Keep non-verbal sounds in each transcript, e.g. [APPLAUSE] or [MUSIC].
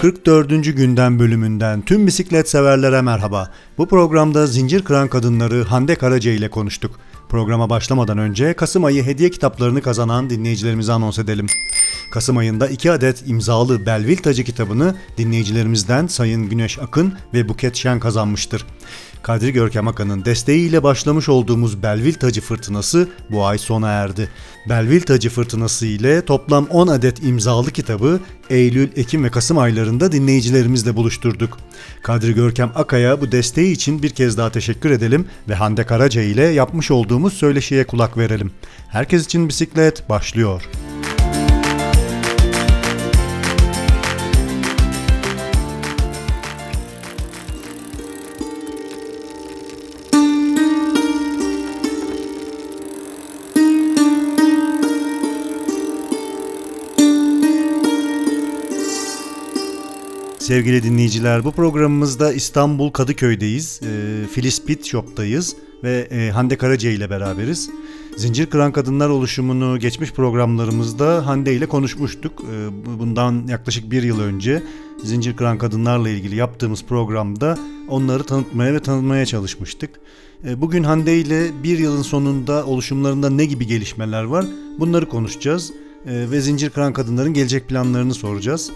44. günden bölümünden tüm bisiklet severlere merhaba. Bu programda zincir kıran kadınları Hande Karaca ile konuştuk. Programa başlamadan önce Kasım ayı hediye kitaplarını kazanan dinleyicilerimize anons edelim. Kasım ayında 2 adet imzalı Belvil Tacı kitabını dinleyicilerimizden Sayın Güneş Akın ve Buket Şen kazanmıştır. Kadri Görkem Akan'ın desteğiyle başlamış olduğumuz Belvil Tacı Fırtınası bu ay sona erdi. Belvil Tacı Fırtınası ile toplam 10 adet imzalı kitabı Eylül, Ekim ve Kasım aylarında dinleyicilerimizle buluşturduk. Kadri Görkem Akay'a bu desteği için bir kez daha teşekkür edelim ve Hande Karaca ile yapmış olduğumuz söyleşiye kulak verelim. Herkes için bisiklet başlıyor. Sevgili dinleyiciler bu programımızda İstanbul Kadıköy'deyiz. E, Filiz Pit Shop'tayız ve e, Hande Karaca ile beraberiz. Zincir Kıran Kadınlar oluşumunu geçmiş programlarımızda Hande ile konuşmuştuk. E, bundan yaklaşık bir yıl önce Zincir Kıran Kadınlarla ilgili yaptığımız programda onları tanıtmaya ve tanıtmaya çalışmıştık. E, bugün Hande ile bir yılın sonunda oluşumlarında ne gibi gelişmeler var bunları konuşacağız. E, ve Zincir Kıran Kadınların gelecek planlarını soracağız.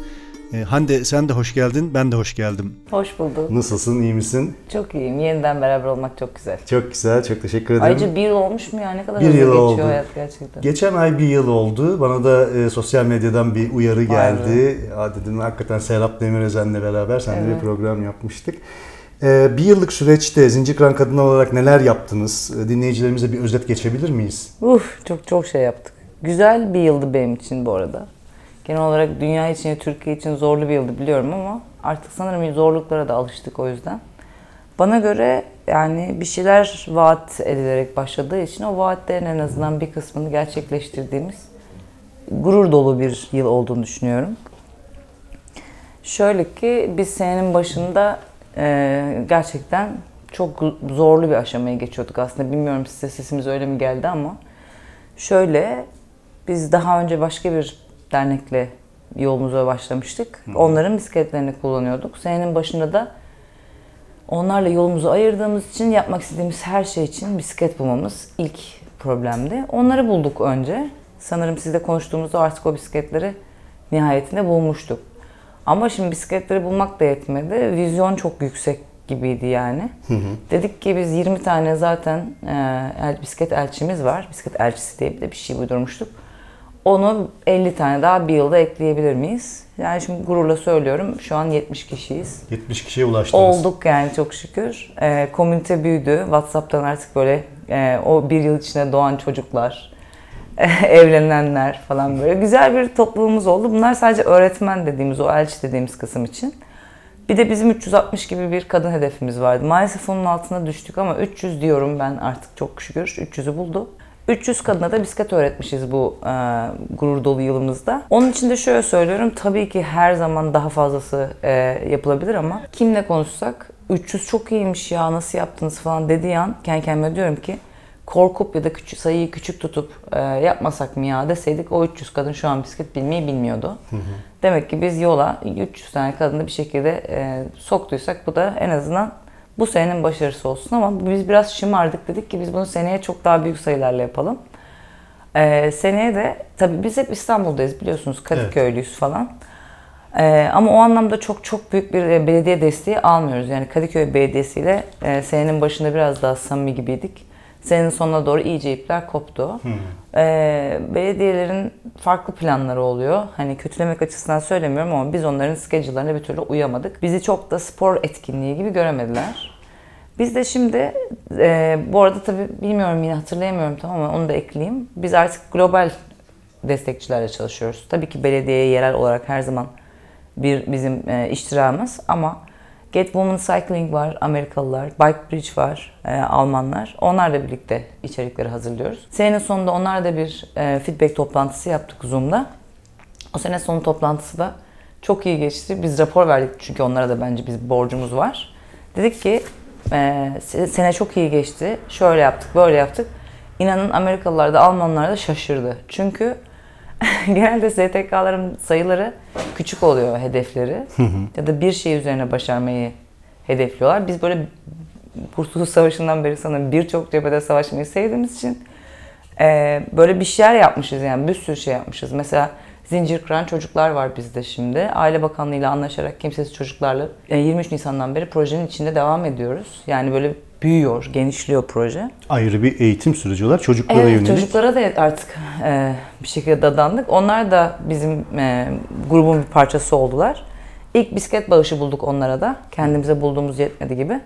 E, Hande sen de hoş geldin, ben de hoş geldim. Hoş bulduk. Nasılsın, iyi misin? Çok iyiyim. Yeniden beraber olmak çok güzel. Çok güzel, çok teşekkür ederim. Ayrıca bir yıl olmuş mu ya? Ne kadar Bir hızlı yıl geçiyor oldu. hayat gerçekten. Geçen ay bir yıl oldu. Bana da e, sosyal medyadan bir uyarı geldi. Aa, dedim hakikaten Serap Demirözen'le beraber seninle Evet. bir program yapmıştık. E, bir yıllık süreçte Zincir Kıran Kadınlar olarak neler yaptınız? E, dinleyicilerimize bir özet geçebilir miyiz? Uf çok çok şey yaptık. Güzel bir yıldı benim için bu arada. Genel olarak dünya için, Türkiye için zorlu bir yıldı biliyorum ama artık sanırım zorluklara da alıştık o yüzden. Bana göre yani bir şeyler vaat edilerek başladığı için o vaatlerin en azından bir kısmını gerçekleştirdiğimiz gurur dolu bir yıl olduğunu düşünüyorum. Şöyle ki biz senenin başında e, gerçekten çok zorlu bir aşamaya geçiyorduk aslında. Bilmiyorum size sesimiz öyle mi geldi ama şöyle biz daha önce başka bir dernekle yolumuza başlamıştık. Onların bisikletlerini kullanıyorduk. Senenin başında da onlarla yolumuzu ayırdığımız için yapmak istediğimiz her şey için bisiklet bulmamız ilk problemdi. Onları bulduk önce. Sanırım sizle konuştuğumuzda artık o bisikletleri nihayetinde bulmuştuk. Ama şimdi bisikletleri bulmak da yetmedi. Vizyon çok yüksek gibiydi yani. Dedik ki biz 20 tane zaten e, el- bisiklet elçimiz var. Bisiklet elçisi diye bir de bir şey uydurmuştuk. Onu 50 tane daha bir yılda ekleyebilir miyiz? Yani şimdi gururla söylüyorum şu an 70 kişiyiz. 70 kişiye ulaştınız. Olduk yani çok şükür. Ee, komünite büyüdü. WhatsApp'tan artık böyle e, o bir yıl içinde doğan çocuklar, [LAUGHS] evlenenler falan böyle. Güzel bir topluluğumuz oldu. Bunlar sadece öğretmen dediğimiz, o elçi dediğimiz kısım için. Bir de bizim 360 gibi bir kadın hedefimiz vardı. Maalesef onun altına düştük ama 300 diyorum ben artık çok şükür. 300'ü buldu. 300 kadına da bisiklet öğretmişiz bu e, gurur dolu yılımızda. Onun için de şöyle söylüyorum. Tabii ki her zaman daha fazlası e, yapılabilir ama kimle konuşsak 300 çok iyiymiş ya nasıl yaptınız falan dediği an kendi kendime diyorum ki korkup ya da küçük, sayıyı küçük tutup e, yapmasak mı ya deseydik o 300 kadın şu an bisiklet bilmeyi bilmiyordu. Demek ki biz yola 300 tane kadını bir şekilde e, soktuysak bu da en azından bu senenin başarısı olsun ama biz biraz şımardık dedik ki biz bunu seneye çok daha büyük sayılarla yapalım. Ee, seneye de tabii biz hep İstanbul'dayız biliyorsunuz Kadıköylüyüz falan. Ee, ama o anlamda çok çok büyük bir e, belediye desteği almıyoruz. Yani Kadıköy Belediyesi ile e, senenin başında biraz daha samimi gibiydik. Senenin sonuna doğru iyice ipler koptu. Ee, belediyelerin farklı planları oluyor. Hani kötülemek açısından söylemiyorum ama biz onların schedule'larına bir türlü uyamadık. Bizi çok da spor etkinliği gibi göremediler. Biz de şimdi, e, bu arada tabii bilmiyorum yine hatırlayamıyorum tamam ama onu da ekleyeyim. Biz artık global destekçilerle çalışıyoruz. Tabii ki belediyeye yerel olarak her zaman bir bizim e, iştiramız ama Get Women Cycling var, Amerikalılar, Bike Bridge var, e, Almanlar. Onlarla birlikte içerikleri hazırlıyoruz. Senenin sonunda onlarla bir e, feedback toplantısı yaptık Zoom'da. O sene sonu toplantısı da çok iyi geçti. Biz rapor verdik çünkü onlara da bence biz borcumuz var. Dedik ki e, se- sene çok iyi geçti. Şöyle yaptık, böyle yaptık. İnanın Amerikalılar da Almanlar da şaşırdı. Çünkü [LAUGHS] Genelde STK'ların sayıları küçük oluyor hedefleri. ya da bir şey üzerine başarmayı hedefliyorlar. Biz böyle Kurtuluş Savaşı'ndan beri sanırım birçok cephede savaşmayı sevdiğimiz için e, böyle bir şeyler yapmışız yani bir sürü şey yapmışız. Mesela zincir kıran çocuklar var bizde şimdi. Aile Bakanlığı ile anlaşarak kimsesiz çocuklarla e, 23 Nisan'dan beri projenin içinde devam ediyoruz. Yani böyle büyüyor, genişliyor proje. Ayrı bir eğitim süreci olarak çocuklara Evet, yönelik. çocuklara da artık e, bir şekilde dadandık. Onlar da bizim e, grubun bir parçası oldular. İlk bisiklet bağışı bulduk onlara da. Kendimize bulduğumuz yetmedi gibi.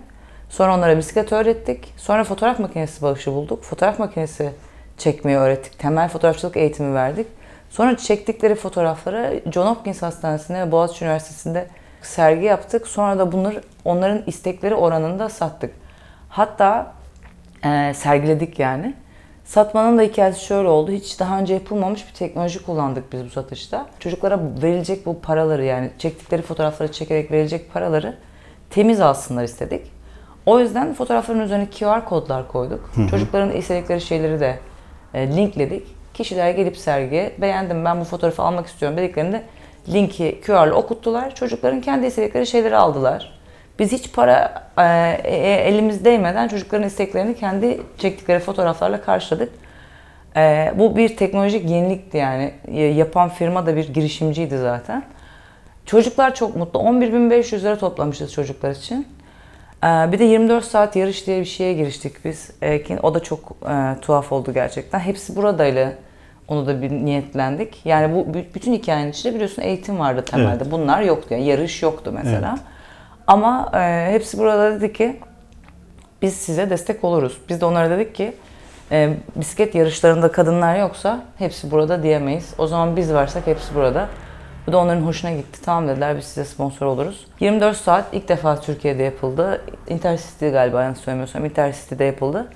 Sonra onlara bisiklet öğrettik. Sonra fotoğraf makinesi bağışı bulduk. Fotoğraf makinesi çekmeyi öğrettik. Temel fotoğrafçılık eğitimi verdik. Sonra çektikleri fotoğrafları John Hopkins Hastanesi'nde ve Boğaziçi Üniversitesi'nde sergi yaptık. Sonra da bunları onların istekleri oranında sattık. Hatta e, sergiledik yani. Satmanın da hikayesi şöyle oldu. Hiç daha önce yapılmamış bir teknoloji kullandık biz bu satışta. Çocuklara verilecek bu paraları yani çektikleri fotoğrafları çekerek verilecek paraları temiz alsınlar istedik. O yüzden fotoğrafların üzerine QR kodlar koyduk. Çocukların istedikleri şeyleri de e, linkledik. Kişiler gelip sergiye beğendim ben bu fotoğrafı almak istiyorum dediklerinde linki QR'la okuttular. Çocukların kendi istedikleri şeyleri aldılar. Biz hiç para e, e, elimiz değmeden çocukların isteklerini kendi çektikleri fotoğraflarla karşıladık. E, bu bir teknolojik yenilikti yani. E, Yapan firma da bir girişimciydi zaten. Çocuklar çok mutlu. 11.500 lira toplamışız çocuklar için. E, bir de 24 saat yarış diye bir şeye giriştik biz. E, O da çok e, tuhaf oldu gerçekten. Hepsi buradayla onu da bir niyetlendik. Yani bu bütün hikayenin içinde biliyorsun eğitim vardı temelde. Bunlar yoktu yani yarış yoktu mesela. Ama e, hepsi burada dedi ki biz size destek oluruz. Biz de onlara dedik ki e, bisiklet yarışlarında kadınlar yoksa hepsi burada diyemeyiz. O zaman biz varsak hepsi burada. Bu da onların hoşuna gitti. Tamam dediler biz size sponsor oluruz. 24 saat ilk defa Türkiye'de yapıldı. Intercity galiba yanlış söylemiyorsam Intercity'de yapıldı.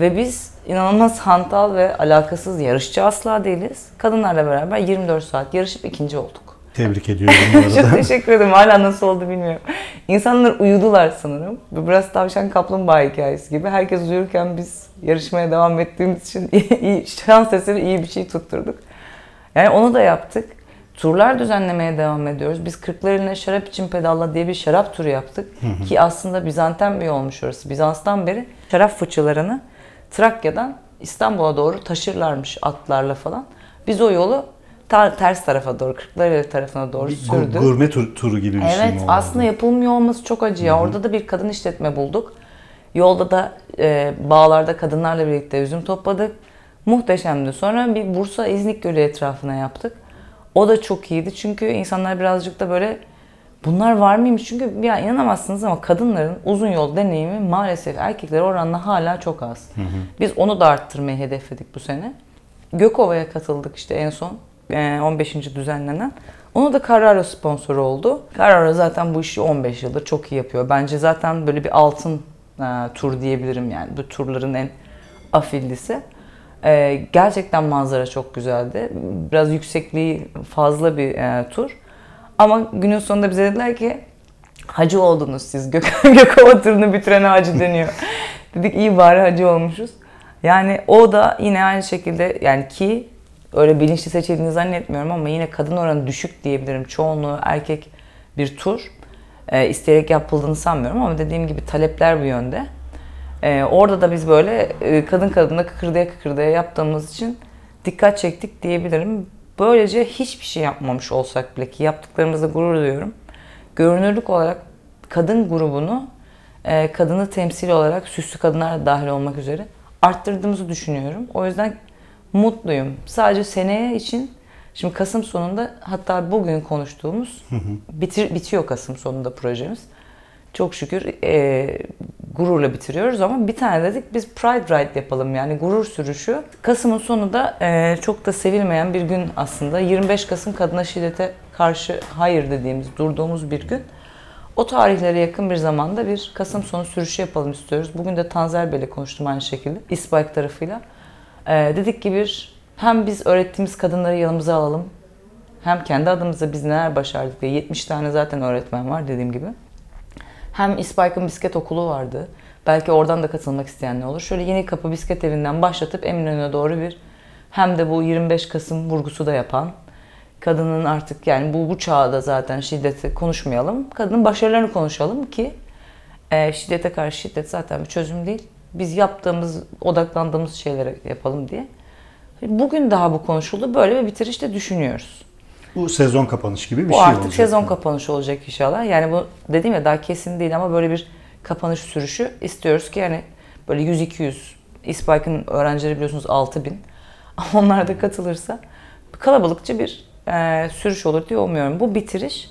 Ve biz inanılmaz hantal ve alakasız yarışçı asla değiliz. Kadınlarla beraber 24 saat yarışıp ikinci olduk. Tebrik ediyorum bu [LAUGHS] Çok arada. teşekkür ederim. Hala nasıl oldu bilmiyorum. İnsanlar uyudular sanırım. Biraz tavşan kaplumbağa hikayesi gibi. Herkes uyurken biz yarışmaya devam ettiğimiz için [LAUGHS] iyi, şans eseri iyi bir şey tutturduk. Yani onu da yaptık. Turlar düzenlemeye devam ediyoruz. Biz Kırklareli'ne şarap için pedalla diye bir şarap turu yaptık. Ki aslında Bizanten bir yolmuş orası. Bizans'tan beri şarap fıçılarını Trakya'dan İstanbul'a doğru taşırlarmış atlarla falan. Biz o yolu ta- ters tarafa doğru, Kırklareli tarafına doğru Bir sürdük. gu- gurme tur- turu gibi bir şey Evet mi oldu? aslında yapılmıyor olması çok acı ya. Orada da bir kadın işletme bulduk. Yolda da e, bağlarda kadınlarla birlikte üzüm topladık. Muhteşemdi. Sonra bir Bursa İznik Gölü etrafına yaptık. O da çok iyiydi çünkü insanlar birazcık da böyle bunlar var mıymış? Çünkü ya inanamazsınız ama kadınların uzun yol deneyimi maalesef erkekler oranla hala çok az. Biz onu da arttırmayı hedefledik bu sene. Gökova'ya katıldık işte en son 15. düzenlenen. Onu da Carraro sponsoru oldu. Carraro zaten bu işi 15 yıldır çok iyi yapıyor. Bence zaten böyle bir altın e, tur diyebilirim yani. Bu turların en afillisi. E, gerçekten manzara çok güzeldi. Biraz yüksekliği fazla bir e, tur. Ama günün sonunda bize dediler ki hacı oldunuz siz. Gök [LAUGHS] Gökova turunu bitirene hacı deniyor. [LAUGHS] Dedik iyi bari hacı olmuşuz. Yani o da yine aynı şekilde yani ki öyle bilinçli seçildiğini zannetmiyorum ama yine kadın oranı düşük diyebilirim. Çoğunluğu erkek bir tur. E, isteyerek yapıldığını sanmıyorum ama dediğim gibi talepler bu yönde. E, orada da biz böyle e, kadın kadına kıkırdaya kıkırdaya yaptığımız için dikkat çektik diyebilirim. Böylece hiçbir şey yapmamış olsak bile ki yaptıklarımızda gurur duyuyorum. Görünürlük olarak kadın grubunu e, kadını temsil olarak süslü kadınlar da dahil olmak üzere arttırdığımızı düşünüyorum. O yüzden mutluyum. Sadece seneye için şimdi Kasım sonunda hatta bugün konuştuğumuz bitir, bitiyor Kasım sonunda projemiz. Çok şükür e, gururla bitiriyoruz ama bir tane dedik biz Pride Ride yapalım yani gurur sürüşü. Kasım'ın sonu da e, çok da sevilmeyen bir gün aslında. 25 Kasım kadına şiddete karşı hayır dediğimiz, durduğumuz bir gün. O tarihlere yakın bir zamanda bir Kasım sonu sürüşü yapalım istiyoruz. Bugün de Tanzer Bey'le konuştum aynı şekilde. İSPIKE tarafıyla. Ee, dedik ki bir hem biz öğrettiğimiz kadınları yanımıza alalım. Hem kendi adımıza biz neler başardık diye 70 tane zaten öğretmen var dediğim gibi. Hem İSPIKE'ın bisiklet okulu vardı. Belki oradan da katılmak isteyenler olur. Şöyle Yeni Kapı Bisiklet Evi'nden başlatıp Eminönü'ne doğru bir hem de bu 25 Kasım vurgusu da yapan, kadının artık yani bu, bu çağda zaten şiddeti konuşmayalım, kadının başarılarını konuşalım ki e, şiddete karşı şiddet zaten bir çözüm değil. Biz yaptığımız, odaklandığımız şeylere yapalım diye. Bugün daha bu konuşuldu. Böyle bir bitiriş de düşünüyoruz. Bu sezon kapanış gibi bir Bu şey artık olacak. sezon kapanışı olacak inşallah. Yani bu dediğim ya daha kesin değil ama böyle bir kapanış sürüşü istiyoruz ki yani böyle 100-200 İSPAK'ın öğrencileri biliyorsunuz 6000 [LAUGHS] onlar da katılırsa kalabalıkça bir e, sürüş olur diye umuyorum. Bu bitiriş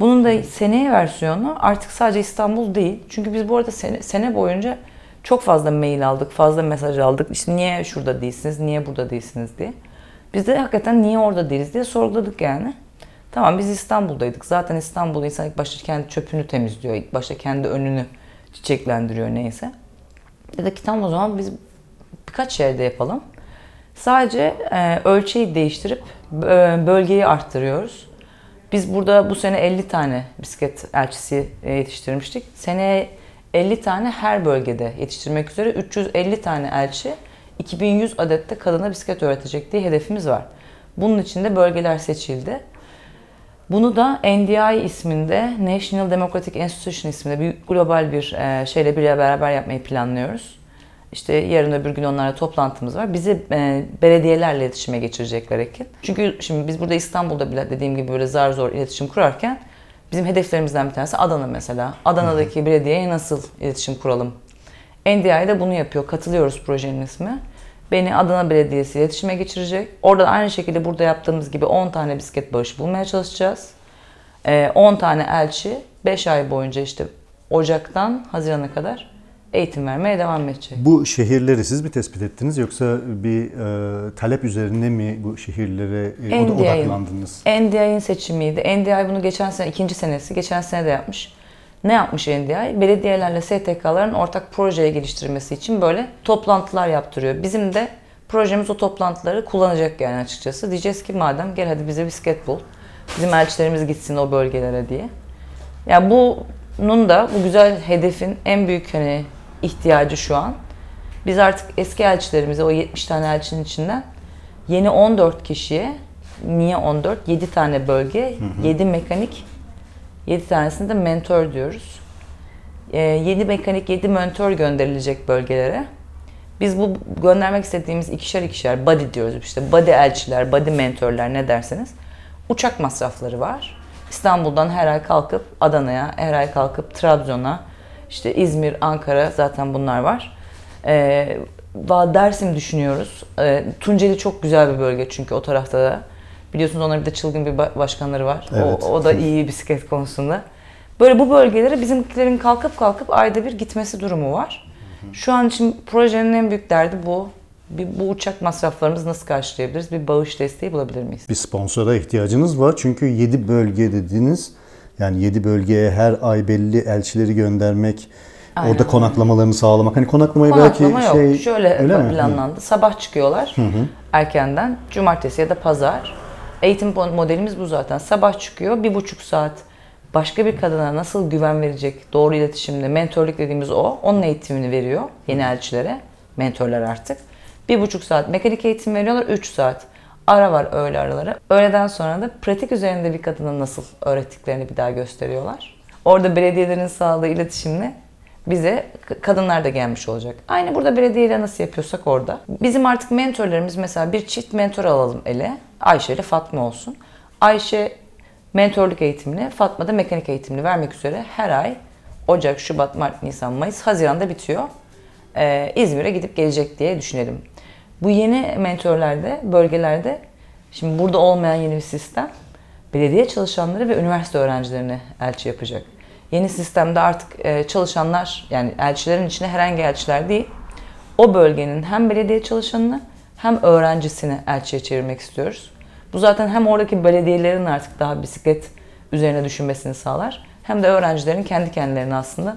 bunun da seneye versiyonu artık sadece İstanbul değil. Çünkü biz bu arada sene, sene boyunca çok fazla mail aldık, fazla mesaj aldık. İşte niye şurada değilsiniz, niye burada değilsiniz diye. Biz de hakikaten niye orada değiliz diye sorguladık yani. Tamam biz İstanbul'daydık. Zaten İstanbul'da insan ilk başta kendi çöpünü temizliyor. ilk başta kendi önünü çiçeklendiriyor neyse. Dedik ki tamam o zaman biz birkaç yerde yapalım. Sadece e, ölçeği değiştirip e, bölgeyi arttırıyoruz. Biz burada bu sene 50 tane bisiklet elçisi yetiştirmiştik. Seneye 50 tane her bölgede yetiştirmek üzere 350 tane elçi 2100 adette kadına bisiklet öğretecek diye hedefimiz var. Bunun için de bölgeler seçildi. Bunu da NDI isminde, National Democratic Institution isminde bir global bir e, şeyle bir beraber yapmayı planlıyoruz. İşte yarın öbür gün onlarla toplantımız var. Bizi e, belediyelerle iletişime geçirecekler Ekin. Çünkü şimdi biz burada İstanbul'da bile dediğim gibi böyle zar zor iletişim kurarken bizim hedeflerimizden bir tanesi Adana mesela. Adana'daki belediyeye nasıl iletişim kuralım? NDI de bunu yapıyor. Katılıyoruz projenin ismi. Beni Adana Belediyesi iletişime geçirecek. Orada aynı şekilde burada yaptığımız gibi 10 tane bisiklet bağışı bulmaya çalışacağız. Ee, 10 tane elçi 5 ay boyunca işte Ocak'tan Haziran'a kadar eğitim vermeye devam edecek. Bu şehirleri siz mi tespit ettiniz yoksa bir e, talep üzerine mi bu şehirlere e, NDI'nin odaklandınız? NDI'nin seçimiydi. NDI bunu geçen sene, ikinci senesi, geçen sene de yapmış. Ne yapmış NDI? Belediyelerle STK'ların ortak projeye geliştirmesi için böyle toplantılar yaptırıyor. Bizim de projemiz o toplantıları kullanacak yani açıkçası. Diyeceğiz ki madem gel hadi bize bisiklet bul. Bizim elçilerimiz gitsin o bölgelere diye. Ya bunun da bu güzel hedefin en büyük hani ihtiyacı şu an. Biz artık eski elçilerimize o 70 tane elçinin içinden yeni 14 kişiye niye 14? 7 tane bölge, 7 mekanik, 7 tanesini de mentor diyoruz. 7 mekanik, 7 mentor gönderilecek bölgelere. Biz bu göndermek istediğimiz ikişer ikişer body diyoruz işte body elçiler, body mentorlar ne derseniz uçak masrafları var. İstanbul'dan her ay kalkıp Adana'ya, her ay kalkıp Trabzon'a, işte İzmir, Ankara zaten bunlar var. Va- Dersim düşünüyoruz. Ee, Tunceli çok güzel bir bölge çünkü o tarafta da. Biliyorsunuz onların bir de çılgın bir ba- başkanları var. Evet. O, o da iyi bisiklet konusunda. Böyle bu bölgelere bizimkilerin kalkıp kalkıp ayda bir gitmesi durumu var. Şu an için projenin en büyük derdi bu. Bir, bu uçak masraflarımızı nasıl karşılayabiliriz? Bir bağış desteği bulabilir miyiz? Bir sponsora ihtiyacınız var çünkü 7 bölge dediniz. Yani 7 bölgeye her ay belli elçileri göndermek, Aynen orada konaklamalarını sağlamak. Hani konaklamayı Konaklama belki yok. şey Şöyle öyle mi? planlandı. Sabah çıkıyorlar erkenden. Cumartesi ya da pazar. Eğitim modelimiz bu zaten. Sabah çıkıyor. Bir buçuk saat başka bir kadına nasıl güven verecek doğru iletişimle mentorluk dediğimiz o. Onun eğitimini veriyor yeni elçilere. Mentorlar artık. Bir buçuk saat mekanik eğitim veriyorlar. Üç saat. Ara var öğle araları. Öğleden sonra da pratik üzerinde bir kadına nasıl öğrettiklerini bir daha gösteriyorlar. Orada belediyelerin sağladığı iletişimle bize kadınlar da gelmiş olacak. Aynı burada belediyeyle nasıl yapıyorsak orada. Bizim artık mentorlarımız mesela bir çift mentor alalım ele. Ayşe ile Fatma olsun. Ayşe mentorluk eğitimini, Fatma da mekanik eğitimini vermek üzere her ay Ocak, Şubat, Mart, Nisan, Mayıs, Haziran'da bitiyor. Ee, İzmir'e gidip gelecek diye düşünelim. Bu yeni mentorlarda, bölgelerde şimdi burada olmayan yeni bir sistem belediye çalışanları ve üniversite öğrencilerini elçi yapacak. Yeni sistemde artık e, çalışanlar yani elçilerin içine herhangi elçiler değil, o bölgenin hem belediye çalışanını hem öğrencisini elçiye çevirmek istiyoruz. Bu zaten hem oradaki belediyelerin artık daha bisiklet üzerine düşünmesini sağlar hem de öğrencilerin kendi kendilerini aslında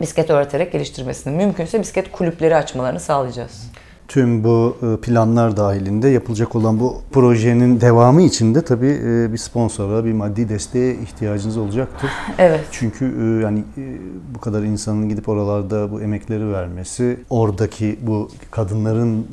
bisiklet öğreterek geliştirmesini, mümkünse bisiklet kulüpleri açmalarını sağlayacağız. Tüm bu e, planlar dahilinde yapılacak olan bu projenin devamı için de tabii e, bir sponsora, bir maddi desteğe ihtiyacınız olacaktır. Evet. Çünkü e, yani bu kadar insanın gidip oralarda bu emekleri vermesi, oradaki bu kadınların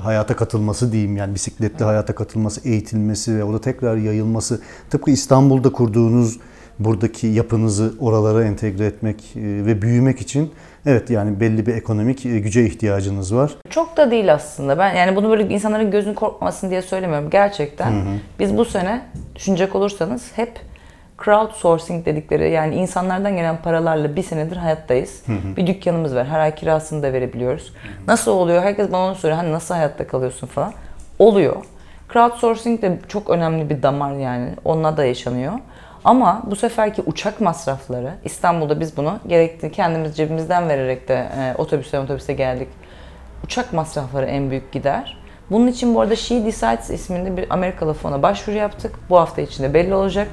hayata katılması diyeyim yani bisikletli hayata katılması, eğitilmesi ve orada tekrar yayılması tıpkı İstanbul'da kurduğunuz buradaki yapınızı oralara entegre etmek ve büyümek için evet yani belli bir ekonomik e, güce ihtiyacınız var. Çok da değil aslında. Ben yani bunu böyle insanların gözünün korkmasın diye söylemiyorum. Gerçekten biz bu sene düşünecek olursanız hep crowdsourcing dedikleri yani insanlardan gelen paralarla bir senedir hayattayız. Bir dükkanımız var. Her ay kirasını da verebiliyoruz. Nasıl oluyor? Herkes bana onu soruyor. Hani nasıl hayatta kalıyorsun falan. Oluyor. Crowdsourcing de çok önemli bir damar yani. Onunla da yaşanıyor. Ama bu seferki uçak masrafları İstanbul'da biz bunu gerekli kendimiz cebimizden vererek de e, otobüse otobüse geldik. Uçak masrafları en büyük gider. Bunun için bu arada She Decides isminde bir Amerikalı fona başvuru yaptık. Bu hafta içinde belli olacak.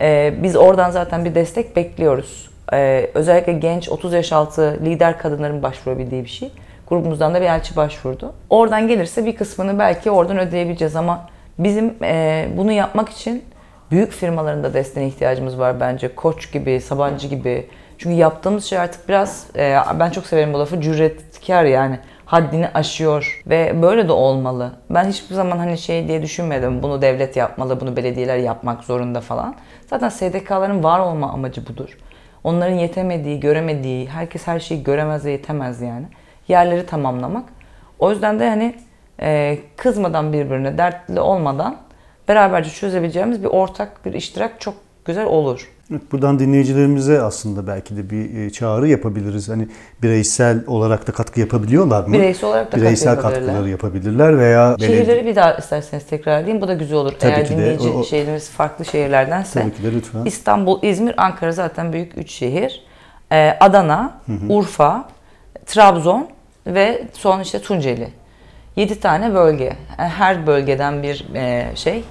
Ee, biz oradan zaten bir destek bekliyoruz. Ee, özellikle genç 30 yaş altı lider kadınların başvurabildiği bir şey. Grubumuzdan da bir elçi başvurdu. Oradan gelirse bir kısmını belki oradan ödeyebileceğiz ama bizim e, bunu yapmak için büyük firmaların da desteğine ihtiyacımız var bence. Koç gibi, Sabancı gibi. Çünkü yaptığımız şey artık biraz, e, ben çok severim bu lafı, cüretkar yani. Haddini aşıyor ve böyle de olmalı. Ben hiçbir zaman hani şey diye düşünmedim. Bunu devlet yapmalı, bunu belediyeler yapmak zorunda falan. Zaten SDK'ların var olma amacı budur. Onların yetemediği, göremediği, herkes her şeyi göremez ve yetemez yani. Yerleri tamamlamak. O yüzden de hani e, kızmadan birbirine, dertli olmadan beraberce çözebileceğimiz bir ortak bir iştirak çok güzel olur. Buradan dinleyicilerimize aslında belki de bir e, çağrı yapabiliriz. Hani bireysel olarak da katkı yapabiliyorlar mı? Bireysel olarak da katkı Bireysel yapabilirler. katkıları yapabilirler veya Şehirleri bir daha isterseniz tekrarlayayım. Bu da güzel olur. Tabii Eğer ki de. dinleyici O- o- şehrimiz farklı şehirlerdense. Tabii ki de lütfen. İstanbul, İzmir, Ankara zaten büyük üç şehir. Ee, Adana, Urfa, Trabzon ve son işte Tunceli. 7 tane bölge. Yani her bölgeden bir e, şey,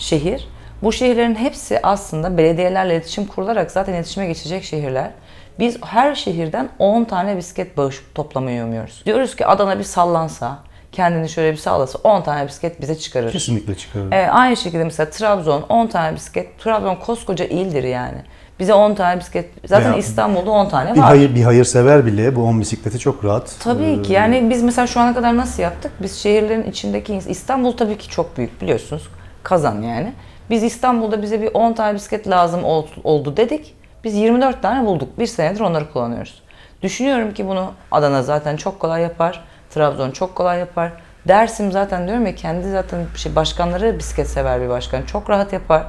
şehir. Bu şehirlerin hepsi aslında belediyelerle iletişim kurularak zaten iletişime geçecek şehirler. Biz her şehirden 10 tane bisiklet bağış toplamayı umuyoruz. Diyoruz ki Adana bir sallansa, kendini şöyle bir sallasa 10 tane bisiklet bize çıkarır. Kesinlikle çıkarır. Ee, aynı şekilde mesela Trabzon 10 tane bisiklet. Trabzon koskoca ildir yani. Bize 10 tane bisiklet. Zaten Veya İstanbul'da 10 tane Bir var. hayır bir hayırsever bile bu 10 bisikleti çok rahat. Tabii e, ki. Yani biz mesela şu ana kadar nasıl yaptık? Biz şehirlerin içindeki İstanbul tabii ki çok büyük biliyorsunuz. Kazan yani. Biz İstanbul'da bize bir 10 tane bisiklet lazım ol- oldu dedik. Biz 24 tane bulduk. Bir senedir onları kullanıyoruz. Düşünüyorum ki bunu Adana zaten çok kolay yapar. Trabzon çok kolay yapar. Dersim zaten diyorum ya kendi zaten şey başkanları bisiklet sever bir başkan. Çok rahat yapar.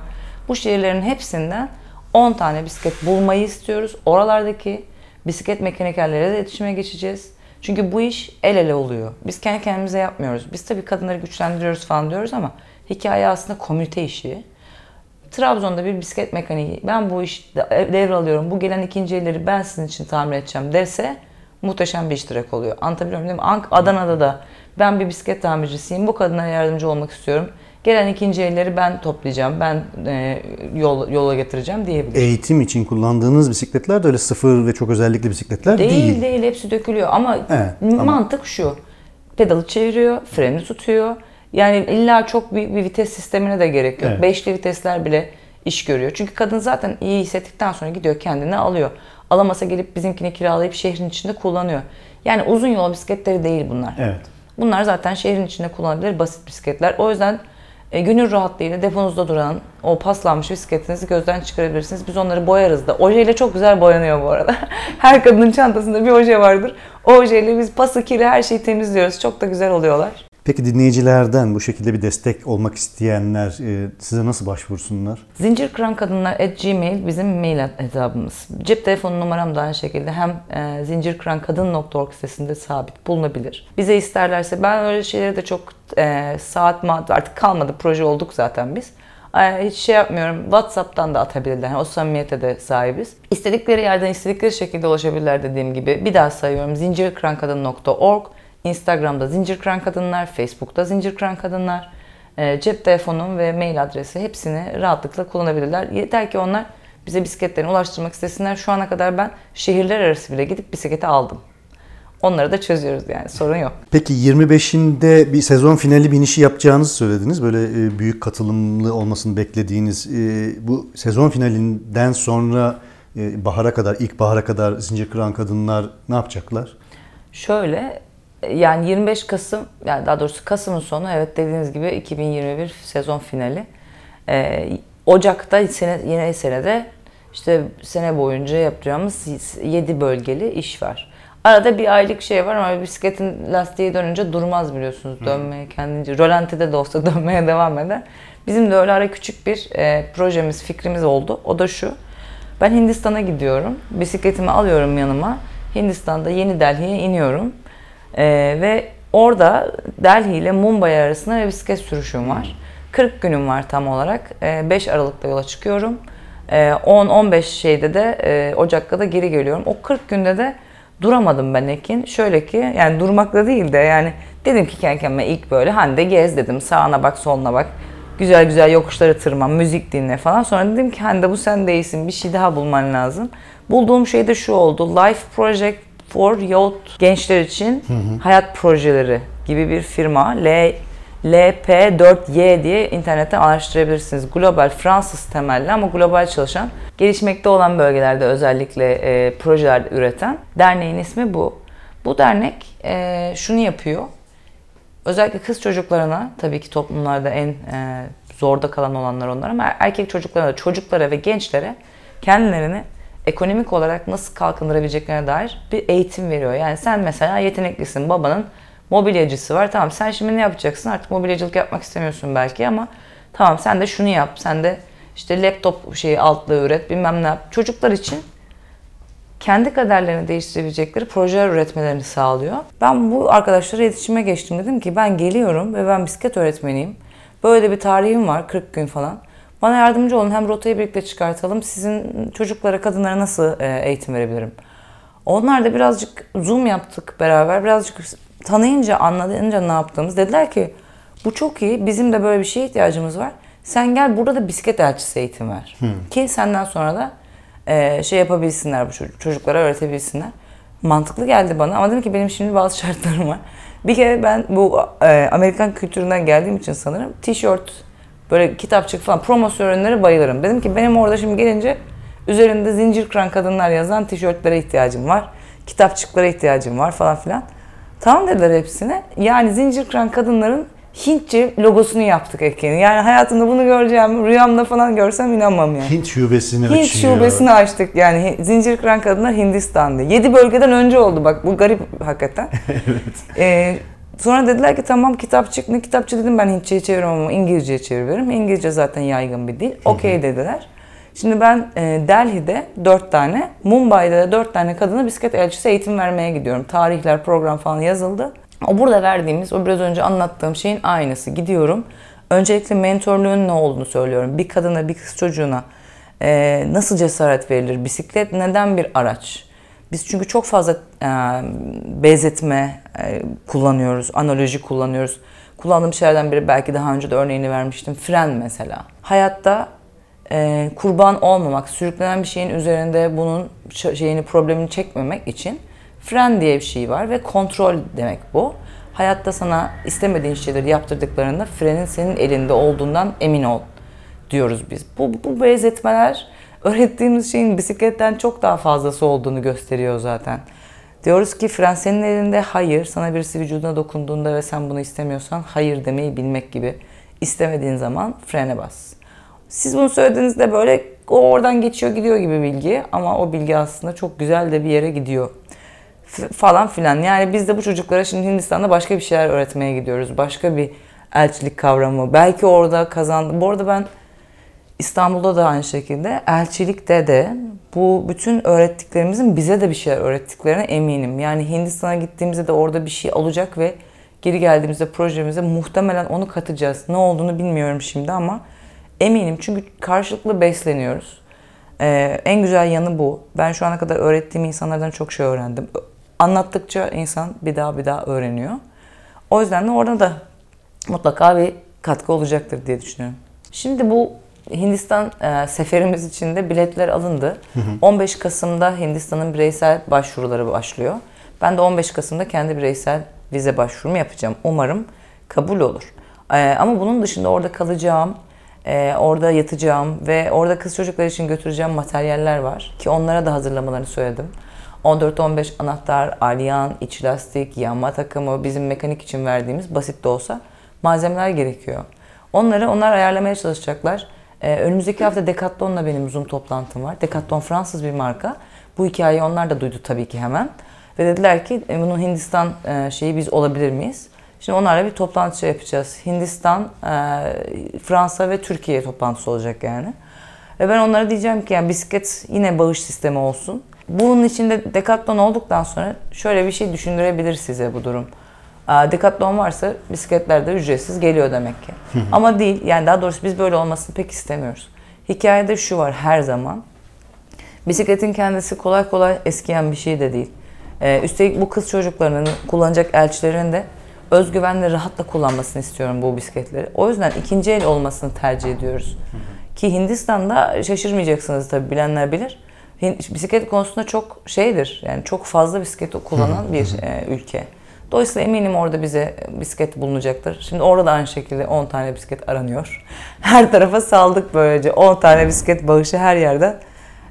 Bu şehirlerin hepsinden 10 tane bisiklet bulmayı istiyoruz. Oralardaki bisiklet mekanikerleriyle de iletişime geçeceğiz. Çünkü bu iş el ele oluyor. Biz kendi kendimize yapmıyoruz. Biz tabii kadınları güçlendiriyoruz falan diyoruz ama hikaye aslında komünite işi. Trabzon'da bir bisiklet mekaniği, ben bu işi devralıyorum, bu gelen ikinci elleri ben sizin için tamir edeceğim dese muhteşem bir iştirak oluyor. Anlatabiliyor muyum? Ank- Adana'da da ben bir bisiklet tamircisiyim, bu kadınlara yardımcı olmak istiyorum. Gelen ikinci elleri ben toplayacağım, ben e, yol, yola getireceğim diyebilir. Eğitim için kullandığınız bisikletler de öyle sıfır ve çok özellikli bisikletler değil. Değil değil hepsi dökülüyor ama Evet, ama- mantık şu. Pedalı çeviriyor, freni tutuyor. Yani illa çok büyük bir vites sistemine de gerek yok. Evet. Beşli vitesler bile iş görüyor. Çünkü kadın zaten iyi hissettikten sonra gidiyor kendine alıyor. Alamasa gelip bizimkini kiralayıp şehrin içinde kullanıyor. Yani uzun yol bisikletleri değil bunlar. Evet. Bunlar zaten şehrin içinde kullanılabilir basit bisikletler. O yüzden e, gönül rahatlığıyla deponuzda duran o paslanmış bisikletinizi gözden çıkarabilirsiniz. Biz onları boyarız da. Ojeyle çok güzel boyanıyor bu arada. [LAUGHS] her kadının çantasında bir oje vardır. O ojeyle biz pası, kiri her şeyi temizliyoruz. Çok da güzel oluyorlar. Peki dinleyicilerden bu şekilde bir destek olmak isteyenler e, size nasıl başvursunlar? Zincirkırankadınlar@gmail bizim mail hesabımız. Cep telefonu numaram da aynı şekilde hem e, zincirkırankadın.org sitesinde sabit bulunabilir. Bize isterlerse ben öyle şeyleri de çok e, saat ma- artık kalmadı proje olduk zaten biz. E, hiç şey yapmıyorum. WhatsApp'tan da atabilirler. O samimiyete de sahibiz. İstedikleri yerden istedikleri şekilde ulaşabilirler dediğim gibi. Bir daha sayıyorum. zincirkırankadın.org Instagram'da Zincir Kıran Kadınlar, Facebook'ta Zincir Kıran Kadınlar. E, cep telefonum ve mail adresi hepsini rahatlıkla kullanabilirler. Yeter ki onlar bize bisikletlerini ulaştırmak istesinler. Şu ana kadar ben şehirler arası bile gidip bisikleti aldım. Onları da çözüyoruz yani sorun yok. Peki 25'inde bir sezon finali binişi yapacağınızı söylediniz. Böyle e, büyük katılımlı olmasını beklediğiniz e, bu sezon finalinden sonra bahara kadar, ilk bahara kadar Zincir Kıran Kadınlar ne yapacaklar? Şöyle yani 25 Kasım yani daha doğrusu Kasım'ın sonu evet dediğiniz gibi 2021 sezon finali. Ee, Ocak'ta sene, yine senede işte sene boyunca yapacağımız 7 bölgeli iş var. Arada bir aylık şey var ama bisikletin lastiği dönünce durmaz biliyorsunuz. Dönmeye kendince, rolantide de olsa [LAUGHS] dönmeye devam eder. Bizim de öyle ara küçük bir e, projemiz, fikrimiz oldu. O da şu. Ben Hindistan'a gidiyorum. Bisikletimi alıyorum yanıma. Hindistan'da Yeni Delhi'ye iniyorum. Ee, ve orada Delhi ile Mumbai arasında bir bisiklet sürüşüm var. 40 günüm var tam olarak. Ee, 5 Aralık'ta yola çıkıyorum. Ee, 10-15 şeyde de e, Ocak'ta da geri geliyorum. O 40 günde de duramadım ben Ekin. Şöyle ki yani durmakla değil de yani dedim ki kendi kendime ilk böyle Hande gez dedim. Sağına bak soluna bak. Güzel güzel yokuşları tırman, müzik dinle falan. Sonra dedim ki Hande bu sen değilsin. Bir şey daha bulman lazım. Bulduğum şey de şu oldu. Life Project for Youth gençler için hayat projeleri gibi bir firma. L LP4Y diye internetten araştırabilirsiniz. Global Fransız temelli ama global çalışan, gelişmekte olan bölgelerde özellikle e, projeler üreten derneğin ismi bu. Bu dernek e, şunu yapıyor. Özellikle kız çocuklarına tabii ki toplumlarda en e, zorda kalan olanlar onlar ama erkek çocuklarına da çocuklara ve gençlere kendilerini ekonomik olarak nasıl kalkındırabileceklerine dair bir eğitim veriyor. Yani sen mesela yeteneklisin, babanın mobilyacısı var. Tamam sen şimdi ne yapacaksın? Artık mobilyacılık yapmak istemiyorsun belki ama tamam sen de şunu yap. Sen de işte laptop şeyi altlığı üret, bilmem ne yap. Çocuklar için kendi kaderlerini değiştirebilecekleri projeler üretmelerini sağlıyor. Ben bu arkadaşlara iletişime geçtim. Dedim ki ben geliyorum ve ben bisiklet öğretmeniyim. Böyle bir tarihim var 40 gün falan. Bana yardımcı olun hem rotayı birlikte çıkartalım. Sizin çocuklara, kadınlara nasıl e, eğitim verebilirim? Onlar da birazcık zoom yaptık beraber. Birazcık tanıyınca, anlayınca ne yaptığımız. Dediler ki bu çok iyi. Bizim de böyle bir şeye ihtiyacımız var. Sen gel burada da bisiklet elçisi eğitim ver. Ki senden sonra da e, şey yapabilsinler bu çocuk, çocuklara öğretebilsinler. Mantıklı geldi bana ama dedim ki benim şimdi bazı [LAUGHS] şartlarım var. Bir kere ben bu e, Amerikan kültüründen geldiğim için sanırım tişört, böyle kitapçık falan promosyon ürünleri bayılırım. Dedim ki benim orada şimdi gelince üzerinde zincir kıran kadınlar yazan tişörtlere ihtiyacım var. Kitapçıklara ihtiyacım var falan filan. Tamam dediler hepsine. Yani zincir kıran kadınların Hintçe logosunu yaptık Ekin. Yani hayatımda bunu göreceğim, rüyamda falan görsem inanmam yani. Hint şubesini Hint açıyor. şubesini açtık yani zincir kıran kadınlar Hindistan'da. 7 bölgeden önce oldu bak bu garip hakikaten. [LAUGHS] evet. Sonra dediler ki tamam kitapçık ne kitapçı dedim ben Hintçe'ye çevirmem ama İngilizce'ye çeviririm. İngilizce zaten yaygın bir dil. Okey dediler. Şimdi ben e, Delhi'de 4 tane, Mumbai'de de 4 tane kadına bisiklet elçisi eğitim vermeye gidiyorum. Tarihler, program falan yazıldı. O burada verdiğimiz, o biraz önce anlattığım şeyin aynısı. Gidiyorum. Öncelikle mentorluğun ne olduğunu söylüyorum. Bir kadına, bir kız çocuğuna e, nasıl cesaret verilir? Bisiklet neden bir araç? Biz çünkü çok fazla e, benzetme e, kullanıyoruz, analoji kullanıyoruz. Kullandığım şeylerden biri belki daha önce de örneğini vermiştim. Fren mesela. Hayatta e, kurban olmamak, sürüklenen bir şeyin üzerinde bunun şeyini problemini çekmemek için fren diye bir şey var ve kontrol demek bu. Hayatta sana istemediğin şeyleri yaptırdıklarında frenin senin elinde olduğundan emin ol diyoruz biz. Bu, bu benzetmeler öğrettiğimiz şeyin bisikletten çok daha fazlası olduğunu gösteriyor zaten. Diyoruz ki fren senin elinde hayır, sana birisi vücuduna dokunduğunda ve sen bunu istemiyorsan hayır demeyi bilmek gibi. İstemediğin zaman frene bas. Siz bunu söylediğinizde böyle o oradan geçiyor gidiyor gibi bilgi ama o bilgi aslında çok güzel de bir yere gidiyor. F- falan filan. Yani biz de bu çocuklara şimdi Hindistan'da başka bir şeyler öğretmeye gidiyoruz. Başka bir elçilik kavramı. Belki orada kazandı. Bu arada ben İstanbul'da da aynı şekilde elçilikte de bu bütün öğrettiklerimizin bize de bir şeyler öğrettiklerine eminim. Yani Hindistan'a gittiğimizde de orada bir şey olacak ve geri geldiğimizde projemize muhtemelen onu katacağız. Ne olduğunu bilmiyorum şimdi ama eminim çünkü karşılıklı besleniyoruz. Ee, en güzel yanı bu. Ben şu ana kadar öğrettiğim insanlardan çok şey öğrendim. Anlattıkça insan bir daha bir daha öğreniyor. O yüzden de orada da mutlaka bir katkı olacaktır diye düşünüyorum. Şimdi bu Hindistan e, seferimiz için de biletler alındı. 15 Kasım'da Hindistan'ın bireysel başvuruları başlıyor. Ben de 15 Kasım'da kendi bireysel vize başvurumu yapacağım. Umarım kabul olur. Ee, ama bunun dışında orada kalacağım, e, orada yatacağım ve orada kız çocuklar için götüreceğim materyaller var. Ki onlara da hazırlamalarını söyledim. 14-15 anahtar, alyan, iç lastik, yanma takımı, bizim mekanik için verdiğimiz basit de olsa malzemeler gerekiyor. Onları onlar ayarlamaya çalışacaklar. Ee, önümüzdeki hafta Decathlon'la benim Zoom toplantım var. Decathlon Fransız bir marka. Bu hikayeyi onlar da duydu tabii ki hemen. Ve dediler ki e, bunun Hindistan e, şeyi biz olabilir miyiz? Şimdi onlarla bir toplantı şey yapacağız. Hindistan, e, Fransa ve Türkiye toplantısı olacak yani. Ve ben onlara diyeceğim ki yani bisiklet yine bağış sistemi olsun. Bunun içinde Decathlon olduktan sonra şöyle bir şey düşündürebilir size bu durum. Decathlon varsa bisikletler de ücretsiz geliyor demek ki. Ama değil. Yani daha doğrusu biz böyle olmasını pek istemiyoruz. Hikayede şu var her zaman. Bisikletin kendisi kolay kolay eskiyen bir şey de değil. Ee, üstelik bu kız çocuklarının kullanacak elçilerin de özgüvenle rahatla kullanmasını istiyorum bu bisikletleri. O yüzden ikinci el olmasını tercih ediyoruz. Ki Hindistan'da şaşırmayacaksınız tabii bilenler bilir. Bisiklet konusunda çok şeydir. Yani çok fazla bisiklet kullanan bir e, ülke. Dolayısıyla eminim orada bize bisiklet bulunacaktır. Şimdi orada da aynı şekilde 10 tane bisiklet aranıyor. [LAUGHS] Her tarafa saldık böylece. 10 tane bisiklet bağışı her yerde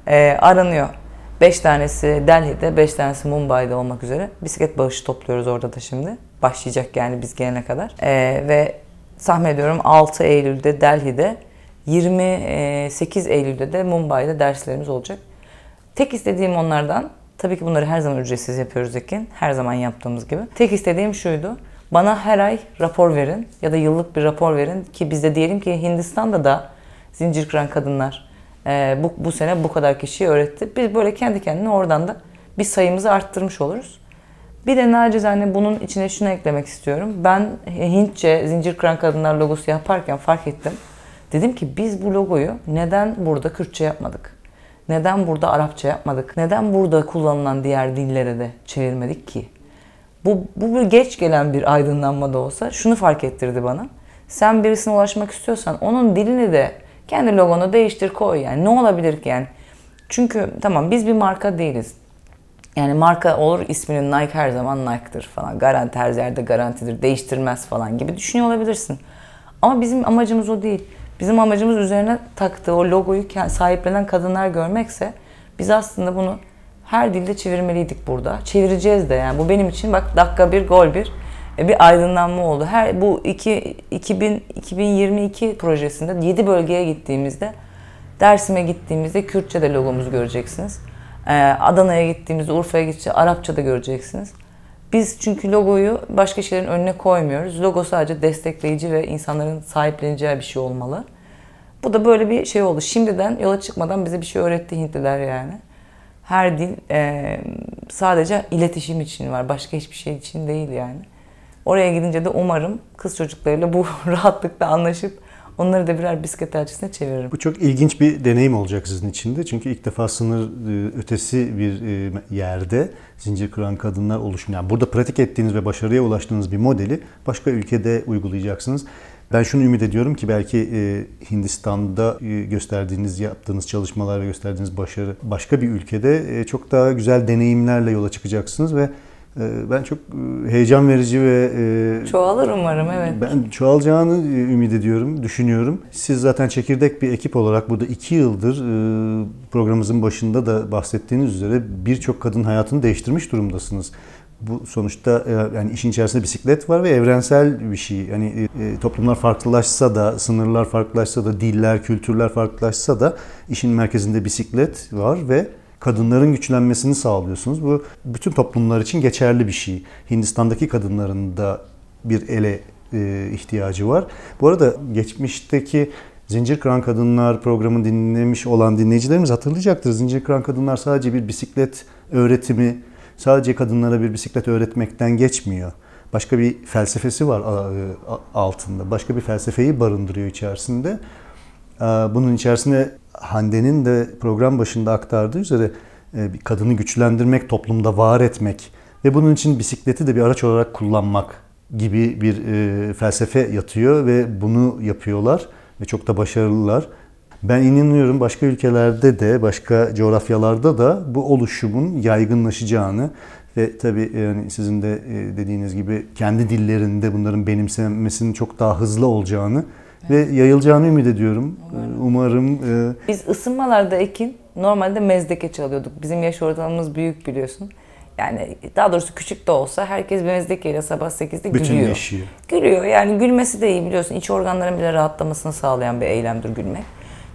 e, aranıyor. 5 tanesi Delhi'de, 5 tanesi Mumbai'de olmak üzere bisiklet bağışı topluyoruz orada da şimdi. Başlayacak yani biz gelene kadar. E, ve tahmin ediyorum 6 Eylül'de Delhi'de, 28 Eylül'de de Mumbai'de derslerimiz olacak. Tek istediğim onlardan, tabii ki bunları her zaman ücretsiz yapıyoruz Ekin, her zaman yaptığımız gibi. Tek istediğim şuydu, bana her ay rapor verin ya da yıllık bir rapor verin ki biz de diyelim ki Hindistan'da da zincir kıran kadınlar e, bu, bu sene bu kadar kişiyi öğretti. Biz böyle kendi kendine oradan da bir sayımızı arttırmış oluruz. Bir de nacizane bunun içine şunu eklemek istiyorum. Ben Hintçe zincir kıran kadınlar logosu yaparken fark ettim. Dedim ki biz bu logoyu neden burada Kürtçe yapmadık? Neden burada Arapça yapmadık? Neden burada kullanılan diğer dillere de çevirmedik ki? Bu, bu geç gelen bir aydınlanma da olsa şunu fark ettirdi bana. Sen birisine ulaşmak istiyorsan onun dilini de kendi logonu değiştir koy yani. Ne olabilir ki yani? Çünkü tamam biz bir marka değiliz. Yani marka olur isminin Nike her zaman Nike'dır falan. Garanti her yerde garantidir. Değiştirmez falan gibi düşünüyor olabilirsin. Ama bizim amacımız o değil. Bizim amacımız üzerine taktığı o logoyu sahiplenen kadınlar görmekse biz aslında bunu her dilde çevirmeliydik burada. Çevireceğiz de yani. Bu benim için bak dakika bir gol bir e, bir aydınlanma oldu. Her bu iki, 2000, 2022 projesinde 7 bölgeye gittiğimizde Dersim'e gittiğimizde Kürtçe de logomuzu göreceksiniz. Ee, Adana'ya gittiğimizde, Urfa'ya gidince Arapça da göreceksiniz. Biz çünkü logoyu başka şeylerin önüne koymuyoruz. Logo sadece destekleyici ve insanların sahipleneceği bir şey olmalı. Bu da böyle bir şey oldu. Şimdiden yola çıkmadan bize bir şey öğretti Hintliler yani. Her dil e, sadece iletişim için var. Başka hiçbir şey için değil yani. Oraya gidince de umarım kız çocuklarıyla bu [LAUGHS] rahatlıkla anlaşıp onları da birer bisiklet elçisine çeviririm. Bu çok ilginç bir deneyim olacak sizin için de. Çünkü ilk defa sınır e, ötesi bir e, yerde zincir kıran kadınlar oluşum. Yani burada pratik ettiğiniz ve başarıya ulaştığınız bir modeli başka ülkede uygulayacaksınız. Ben şunu ümit ediyorum ki belki e, Hindistan'da gösterdiğiniz, yaptığınız çalışmalar ve gösterdiğiniz başarı başka bir ülkede çok daha güzel deneyimlerle yola çıkacaksınız ve ben çok e, heyecan verici ve e, Çoğalır umarım evet. ben çoğalacağını e, ümit ediyorum, düşünüyorum. Siz zaten çekirdek bir ekip olarak burada iki yıldır programımızın başında da bahsettiğiniz üzere birçok kadın hayatını değiştirmiş durumdasınız. Bu sonuçta yani işin içerisinde bisiklet var ve evrensel bir şey. Yani toplumlar farklılaşsa da, sınırlar farklılaşsa da, diller, kültürler farklılaşsa da işin merkezinde bisiklet var ve kadınların güçlenmesini sağlıyorsunuz. Bu bütün toplumlar için geçerli bir şey. Hindistan'daki kadınların da bir ele e, ihtiyacı var. Bu arada geçmişteki Zincir Kıran Kadınlar programını dinlemiş olan dinleyicilerimiz hatırlayacaktır. Zincir Kıran Kadınlar sadece bir bisiklet öğretimi, sadece kadınlara bir bisiklet öğretmekten geçmiyor. Başka bir felsefesi var a- altında. Başka bir felsefeyi barındırıyor içerisinde. Bunun içerisinde Hande'nin de program başında aktardığı üzere e, kadını güçlendirmek, toplumda var etmek ve bunun için bisikleti de bir araç olarak kullanmak gibi bir e, felsefe yatıyor ve bunu yapıyorlar ve çok da başarılılar. Ben inanıyorum başka ülkelerde de, başka coğrafyalarda da bu oluşumun yaygınlaşacağını Ve tabii yani sizin de e, dediğiniz gibi kendi dillerinde bunların benimsenmesinin çok daha hızlı olacağını ve yayılacağını ümit ediyorum. E, Umarım e, Biz ısınmalarda Ekin normalde mezdeke çalıyorduk. Bizim yaş ortalamamız büyük biliyorsun. Yani daha doğrusu küçük de olsa herkes bir mezdekeyle sabah 8'de bütün gülüyor. yaşıyor. Gülüyor yani gülmesi de iyi biliyorsun. İç organların bile rahatlamasını sağlayan bir eylemdir gülmek.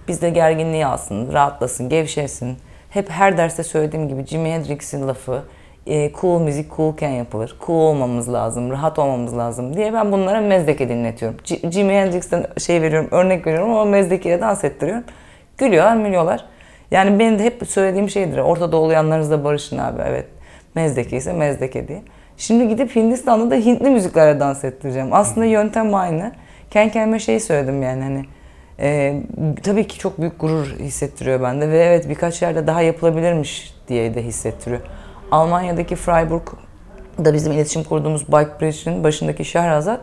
Bizde gerginliği alsın, rahatlasın, gevşesin. Hep her derste söylediğim gibi Jimi Hendrix'in lafı e, cool müzik coolken yapılır. Cool olmamız lazım, rahat olmamız lazım diye ben bunlara mezdeke dinletiyorum. Jimi Hendrix'ten şey veriyorum, örnek veriyorum ama mezdekeyle dans ettiriyorum. Gülüyorlar, mülüyorlar. Yani benim de hep söylediğim şeydir. Orta Doğulayanlarınızla barışın abi. Evet. Mezdeke ise mezdeke diye. Şimdi gidip Hindistan'da da Hintli müziklerle dans ettireceğim. Aslında yöntem aynı. Kendi kendime şey söyledim yani hani e, tabii ki çok büyük gurur hissettiriyor bende ve evet birkaç yerde daha yapılabilirmiş diye de hissettiriyor. Almanya'daki Freiburg da bizim iletişim kurduğumuz Bike Bridge'in başındaki Şehrazat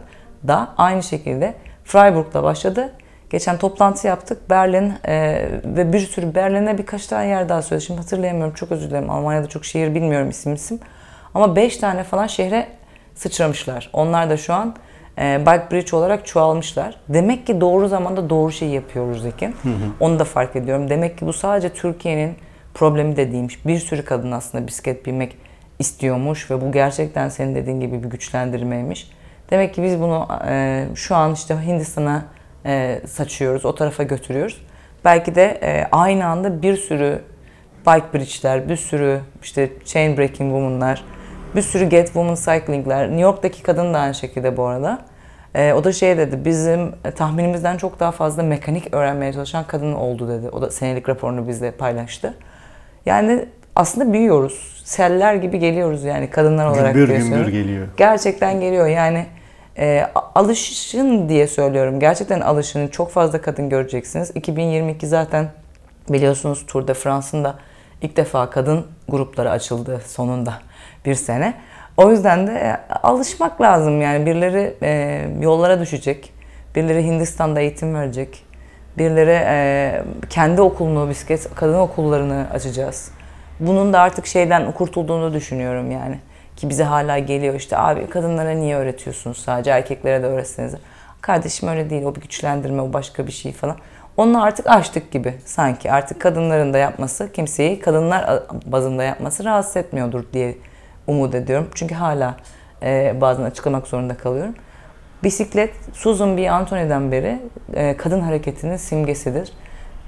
da aynı şekilde Freiburg'da başladı. Geçen toplantı yaptık. Berlin e, ve bir sürü Berlin'e birkaç tane yer daha söyledi. Şimdi hatırlayamıyorum. Çok özür dilerim. Almanya'da çok şehir bilmiyorum isim isim. Ama 5 tane falan şehre sıçramışlar. Onlar da şu an e, Bike Bridge olarak çoğalmışlar. Demek ki doğru zamanda doğru şeyi yapıyoruz Ekin. Onu da fark ediyorum. Demek ki bu sadece Türkiye'nin problemi de değilmiş. Bir sürü kadın aslında bisiklet binmek istiyormuş ve bu gerçekten senin dediğin gibi bir güçlendirmeymiş. Demek ki biz bunu e, şu an işte Hindistan'a e, saçıyoruz, o tarafa götürüyoruz. Belki de e, aynı anda bir sürü bike bridge'ler, bir sürü işte chain breaking woman'lar, bir sürü get woman cycling'ler. New York'taki kadın da aynı şekilde bu arada. E, o da şey dedi, bizim e, tahminimizden çok daha fazla mekanik öğrenmeye çalışan kadın oldu dedi. O da senelik raporunu bizle paylaştı. Yani aslında büyüyoruz. Seller gibi geliyoruz yani kadınlar olarak gümbür gümbür geliyor. Gerçekten geliyor yani e, alışın diye söylüyorum. Gerçekten alışın. Çok fazla kadın göreceksiniz. 2022 zaten biliyorsunuz Tour de France'ın da ilk defa kadın grupları açıldı sonunda bir sene. O yüzden de e, alışmak lazım yani birileri e, yollara düşecek, birileri Hindistan'da eğitim verecek, birileri e, kendi okulunu, bisiklet kadın okullarını açacağız. Bunun da artık şeyden kurtulduğunu düşünüyorum yani. Ki bize hala geliyor işte abi kadınlara niye öğretiyorsunuz sadece erkeklere de öğretseniz. Kardeşim öyle değil o bir güçlendirme o başka bir şey falan. Onu artık açtık gibi sanki artık kadınların da yapması kimseyi kadınlar bazında yapması rahatsız etmiyordur diye umut ediyorum. Çünkü hala e, bazen açıklamak zorunda kalıyorum. Bisiklet Susan B. Anthony'den beri e, kadın hareketinin simgesidir.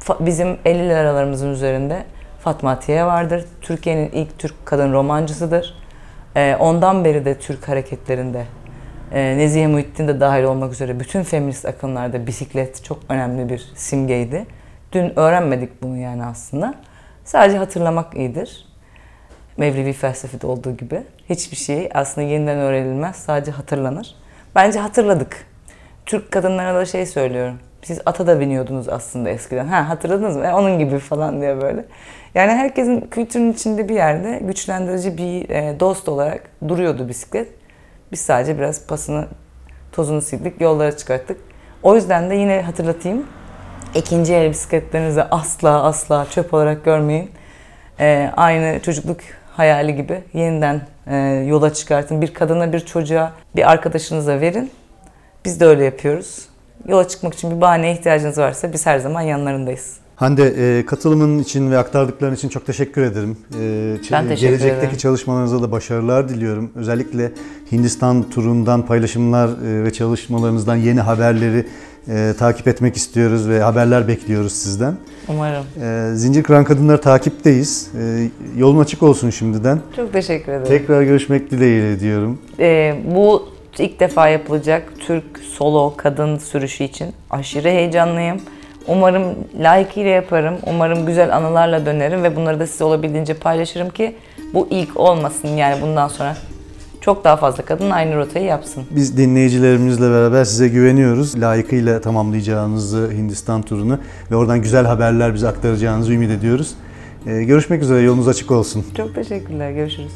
Fa- bizim 50'ler aralarımızın üzerinde Fatma Atiye vardır. Türkiye'nin ilk Türk kadın romancısıdır. E, ondan beri de Türk hareketlerinde e, Nezihe Muhittin de dahil olmak üzere bütün feminist akımlarda bisiklet çok önemli bir simgeydi. Dün öğrenmedik bunu yani aslında. Sadece hatırlamak iyidir. Mevlevi felsefede olduğu gibi. Hiçbir şey aslında yeniden öğrenilmez, sadece hatırlanır. Bence hatırladık. Türk kadınlara da şey söylüyorum. Siz ata da biniyordunuz aslında eskiden. Ha hatırladınız mı? E, onun gibi falan diye böyle. Yani herkesin kültürün içinde bir yerde güçlendirici bir e, dost olarak duruyordu bisiklet. Biz sadece biraz pasını, tozunu sildik, yollara çıkarttık. O yüzden de yine hatırlatayım. İkinci el bisikletlerinizi asla asla çöp olarak görmeyin. Ee, aynı çocukluk hayali gibi yeniden e, yola çıkartın. Bir kadına, bir çocuğa, bir arkadaşınıza verin. Biz de öyle yapıyoruz. Yola çıkmak için bir bahaneye ihtiyacınız varsa biz her zaman yanlarındayız. Hande e, katılımın için ve aktardıkların için çok teşekkür ederim. E, Ben teşekkür gelecekteki ederim. çalışmalarınıza da başarılar diliyorum. Özellikle Hindistan turundan paylaşımlar e, ve çalışmalarınızdan yeni haberleri e, takip etmek istiyoruz ve haberler bekliyoruz sizden. Umarım. E, Zincir Kıran Kadınları takipteyiz. E, yolun açık olsun şimdiden. Çok teşekkür ederim. Tekrar görüşmek dileğiyle diyorum. Ee, bu ilk defa yapılacak Türk solo kadın sürüşü için aşırı heyecanlıyım. Umarım layıkıyla yaparım. Umarım güzel anılarla dönerim ve bunları da size olabildiğince paylaşırım ki bu ilk olmasın yani bundan sonra çok daha fazla kadın aynı rotayı yapsın. Biz dinleyicilerimizle beraber size güveniyoruz. Layıkıyla tamamlayacağınızı Hindistan turunu ve oradan güzel haberler bize aktaracağınızı ümit ediyoruz. E, görüşmek üzere. Yolunuz açık olsun. Çok teşekkürler. Görüşürüz.